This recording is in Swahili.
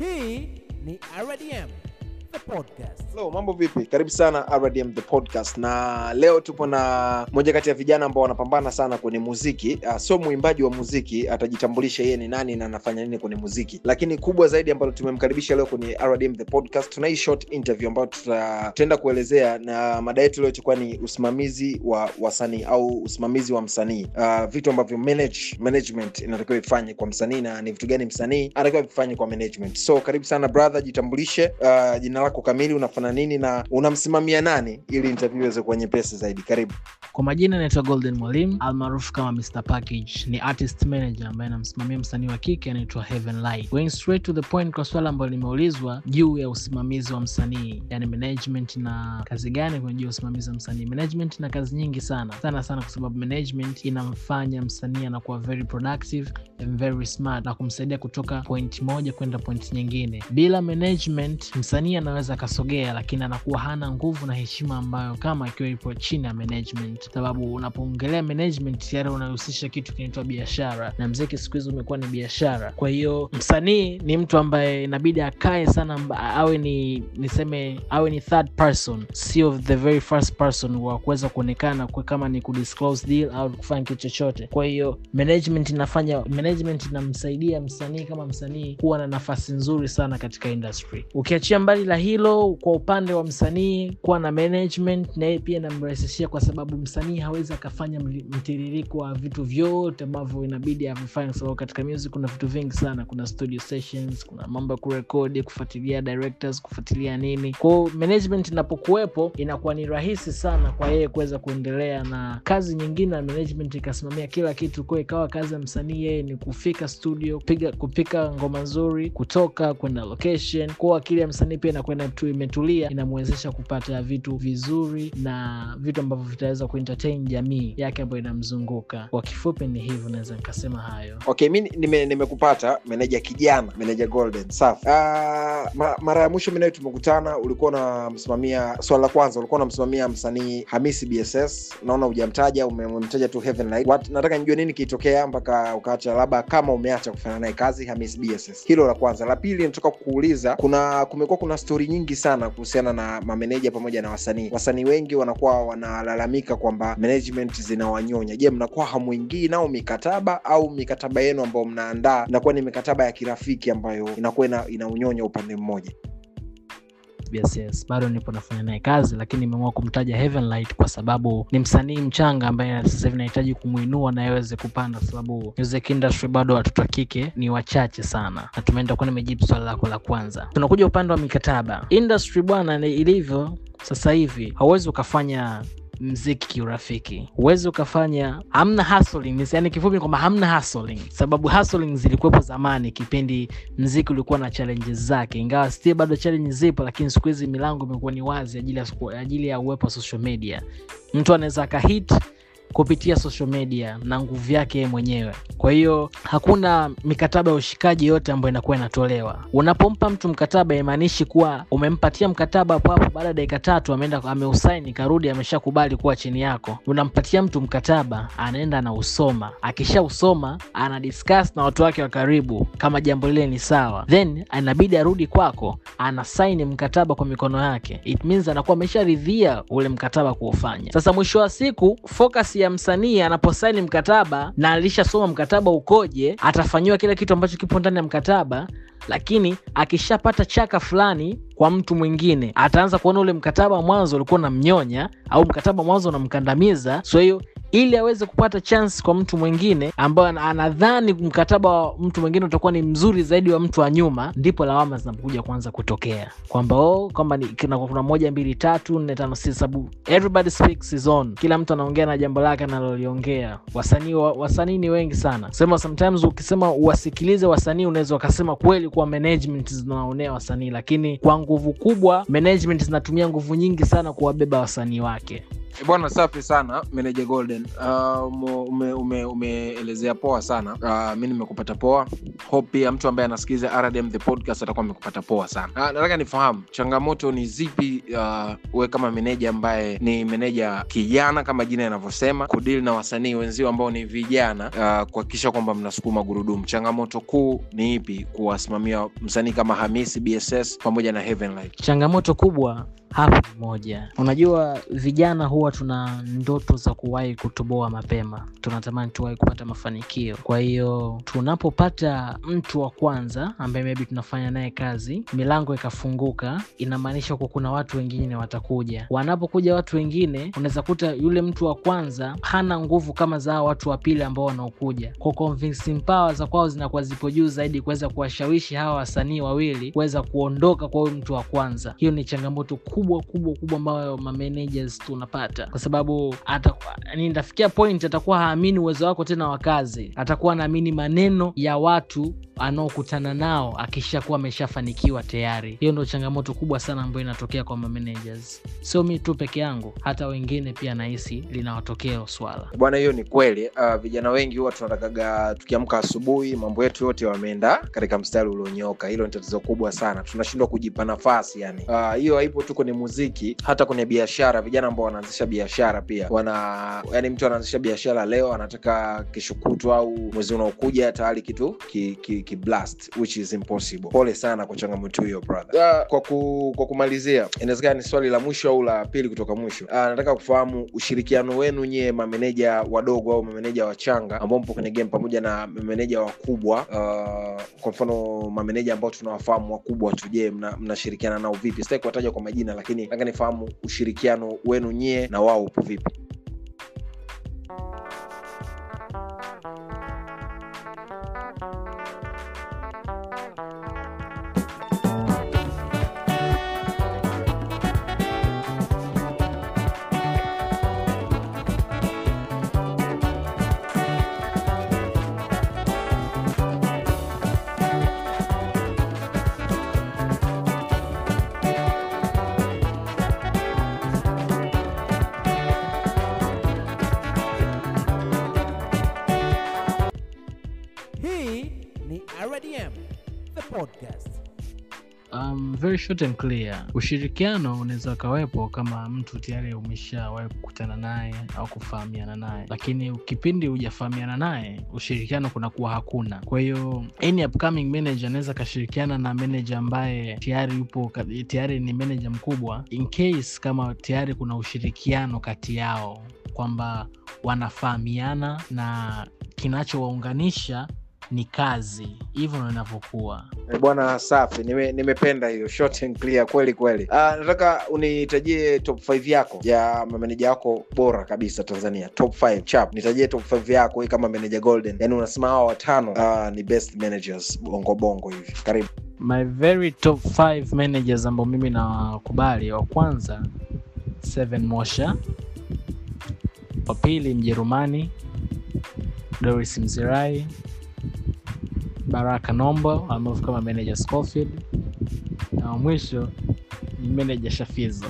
Hii ni RDM Hello, mambo vipi? Karibu sana RDM the podcast, na leo tupo na moja kati ya vijana ambao wanapambana sana kwenye muziki. Uh, sio mwimbaji wa muziki, atajitambulisha yeye ni nani na anafanya nini kwenye muziki, lakini kubwa zaidi ambalo tumemkaribisha leo kwenye RDM the podcast, tuna hii short interview ambayo tuta- tutaenda kuelezea, na mada yetu iliyochukua ni usimamizi wa wasanii au usimamizi wa msanii, uh, vitu ambavyo manage, management inatakiwa ifanye kwa msanii na ni vitu gani msanii anatakiwa vifanye kwa management. So karibu sana brother, jitambulishe, uh, jina lako kamili, unafanya nini na unamsimamia nani, ili interview iweze kuwa nyepesi zaidi. Karibu. Kwa majina anaitwa Golden Mwalimu almaarufu kama Mr Package. Ni artist manager ambaye anamsimamia msanii wa kike anaitwa Heaven Light. Going straight to the point kwa swala ambayo limeulizwa juu ya usimamizi wa msanii, yani management na kazi gani kwenye juu ya usimamizi wa msanii. Management na kazi nyingi sana sana sana, kwa sababu management inamfanya msanii anakuwa very productive and very smart na kumsaidia kutoka point moja kwenda point nyingine. Bila management, msanii anaweza akasogea, lakini anakuwa hana nguvu na heshima ambayo kama akiwa ipo chini ya management, sababu unapoongelea management tayari unahusisha kitu kinaitwa biashara, na mziki siku hizi umekuwa ni biashara. Kwa hiyo msanii ni mtu ambaye inabidi akae sana, mba- awe ni niseme, awe ni third person, sio the very first person wa kuweza kuonekana kama ni kudisclose deal au kufanya kitu chochote. Kwa hiyo management inafanya management inamsaidia msanii kama msanii kuwa na nafasi nzuri sana katika industry. Ukiachia mbali la hilo, kwa upande wa msanii kuwa na management, na yeye pia inamrahisishia kwa sababu msanii hawezi akafanya mtiririko wa vitu vyote ambavyo inabidi avifanye, sababu katika music kuna vitu vingi sana. Kuna studio sessions, kuna mambo ya kurekodi, kufuatilia directors, kufuatilia nini. Kwao management inapokuwepo inakuwa ni rahisi sana kwa yeye kuweza kuendelea na kazi nyingine, na management ikasimamia kila kitu, kwa ikawa kazi ya msanii yeye ni kufika studio, kupika ngoma nzuri, kutoka kwenda location. kwao akili ya msanii pia inakwenda tu imetulia, inamwezesha kupata vitu vizuri na vitu ambavyo vitaweza kuentertain jamii yake ambayo inamzunguka. Kwa kifupi ni hivyo, naweza nikasema hayo. Okay, mi nime- nimekupata meneja kijana, meneja Golden. Safi. Uh, ma, mara ya mwisho minayo tumekutana, ulikuwa unamsimamia, swala la kwanza ulikuwa unamsimamia msanii Hamisi BSS, naona hujamtaja, ume- umemtaja tu Heaven Light. What, nataka nijue nini kilitokea mpaka ukaacha, labda kama umeacha kufanya naye kazi Hamisi BSS. Hilo la kwanza. La pili, nataka kuuliza, kuna kumekuwa kuna stori nyingi sana kuhusiana na mameneja pamoja na wasanii. Wasanii wengi wanakuwa wanalalamika kwamba management zinawanyonya. Je, mnakuwa hamwingii nao mikataba au mikataba yenu ambayo mnaandaa inakuwa ni mikataba ya kirafiki ambayo inakuwa ina, inaunyonya upande mmoja? Yes. Bado nipo nafanya naye kazi, lakini nimeamua kumtaja Heavenlight kwa sababu ni msanii mchanga ambaye sasa hivi nahitaji kumwinua na aweze kupanda, kwa sababu music industry bado watoto wa kike ni wachache sana, na tumeenda kuwa nimejibu swali lako la kwanza. Tunakuja upande wa mikataba industry bwana, ilivyo sasa hivi, hauwezi ukafanya mziki kiurafiki, huwezi ukafanya, hamna hustling. Yani kifupi kwamba hamna hustling, sababu hustling zilikuwepo zamani, kipindi mziki ulikuwa na challenges zake, ingawa still bado challenge zipo, lakini siku hizi milango imekuwa ni wazi ajili ya, ajili ya uwepo wa social media. Mtu anaweza akahit kupitia social media na nguvu yake mwenyewe. Kwa hiyo hakuna mikataba ya ushikaji yote ambayo inakuwa inatolewa. Unapompa mtu mkataba, imaanishi kuwa umempatia mkataba hapo baada ya dakika tatu ameenda ameusaini, karudi ameshakubali kuwa chini yako. Unampatia mtu mkataba, anaenda anausoma, akishausoma ana discuss na watu wake wa karibu kama jambo lile ni sawa, then inabidi arudi kwako, ana saini mkataba kwa mikono yake. It means anakuwa amesharidhia ule mkataba kuufanya. Sasa mwisho wa siku focus ya msanii anaposaini mkataba na alishasoma mkataba ukoje, atafanyiwa kila kitu ambacho kipo ndani ya mkataba, lakini akishapata chaka fulani kwa mtu mwingine ataanza kuona ule mkataba mwanzo ulikuwa unamnyonya au mkataba mwanzo unamkandamiza. So hiyo ili aweze kupata chance kwa mtu mwingine ambayo anadhani mkataba wa mtu mwingine utakuwa ni mzuri zaidi wa mtu wa nyuma, ndipo lawama zinapokuja kuanza kutokea kwamba oh, kwamba kuna, moja mbili tatu nne tano sita, sababu everybody speaks his own, kila mtu anaongea na jambo lake analoliongea. Wasanii wa, wasanii ni wengi sana, sema sometimes ukisema uwasikilize wasanii unaweza ukasema kweli kuwa management zinaonea wasanii, lakini kwa nguvu kubwa management zinatumia nguvu nyingi sana kuwabeba wasanii wake. Eh, bwana safi sana meneja golden. Uh, ume- ume- umeelezea poa sana. Uh, mi nimekupata poa. Hope pia mtu ambaye anasikiliza rdm the podcast atakuwa amekupata poa sana. Uh, nataka nifahamu changamoto ni zipi uh, kama meneja ambaye ni meneja kijana kama jina yanavyosema kudili na wasanii wenzio ambao ni vijana uh, kuhakikisha kwamba mnasukuma gurudumu. Changamoto kuu ni ipi kuwasimamia msanii kama hamisi bss pamoja na heavenlight? Changamoto kubwa hapa ni moja. Unajua vijana huwa tuna ndoto za kuwahi kutoboa mapema. Tunatamani tuwahi kupata mafanikio. Kwa hiyo tunapopata mtu wa kwanza ambaye maybe tunafanya naye kazi milango ikafunguka inamaanisha kuwa kuna watu wengine watakuja. Wanapokuja watu wengine unaweza kuta yule mtu wa kwanza hana nguvu kama za hao watu wa pili ambao wanaokuja. Kwa za kwao zinakuwa zipo juu zaidi kuweza kuwashawishi hawa wasanii wawili kuweza kuondoka kwa huyu mtu wa kwanza. Hiyo ni changamoto kubwa kubwa kubwa ambayo mamanagers tunapata kwa sababu ata- nitafikia point atakuwa haamini uwezo wako tena wa kazi. Atakuwa anaamini maneno ya watu anaokutana nao akishakuwa ameshafanikiwa tayari. Hiyo ndo changamoto kubwa sana ambayo inatokea kwa managers, sio mi tu peke yangu hata wengine pia nahisi linawatokea hilo swala. Bwana hiyo ni kweli. Uh, vijana wengi huwa tunatakaga tukiamka asubuhi mambo yetu yote wameenda katika mstari ulionyoka. hilo ni tatizo kubwa sana. Tunashindwa kujipa nafasi yani. Ah, hiyo uh, haipo tu kwenye muziki hata kwenye biashara. Vijana ambao wanaanzisha biashara pia. Wana yani mtu anaanzisha biashara leo anataka kesho au mwezi unaokuja tayari kitu ki, ki, ki impossible. Pole sana kwa changamoto hiyo brother. Uh, kwa, ku, kwa kumalizia inawezekana ni swali la mwisho au la pili kutoka mwisho. Uh, nataka kufahamu ushirikiano wenu nyie mameneja wadogo au mameneja wachanga ambao mpo kwenye game pamoja na mameneja wakubwa. Uh, kwa mfano mameneja ambao tunawafahamu wakubwa tu je mna- mnashirikiana nao vipi? Sitaki kuwataja kwa majina lakini nataka nifahamu ushirikiano wenu nyie na wao upo vipi podcast. um, very short and clear. Ushirikiano unaweza ukawepo kama mtu tayari umeshawahi kukutana naye au kufahamiana naye. Lakini kipindi hujafahamiana naye ushirikiano kunakuwa hakuna. Kwa hiyo any upcoming manager anaweza akashirikiana na manager ambaye tayari yupo tayari ni manager mkubwa in case kama tayari kuna ushirikiano kati yao kwamba wanafahamiana na kinachowaunganisha ni kazi hivyo ndo inavyokuwa. Eh, bwana safi. Nime- nimependa hiyo. Short and clear kweli kweli. Uh, nataka unitajie top 5 yako ya mameneja wako bora kabisa tanzania. Top 5 chap. Nitajie top 5 yako kama meneja golden. Yani unasema hawa watano uh, ni best managers bongo bongo hivi. Karibu. My very top 5 managers ambao mimi nawakubali wa kwanza seven mosha wa pili mjerumani. Doris mzirai baraka nombo almaarufu kama manager scofield na wa mwisho ni manager shafizo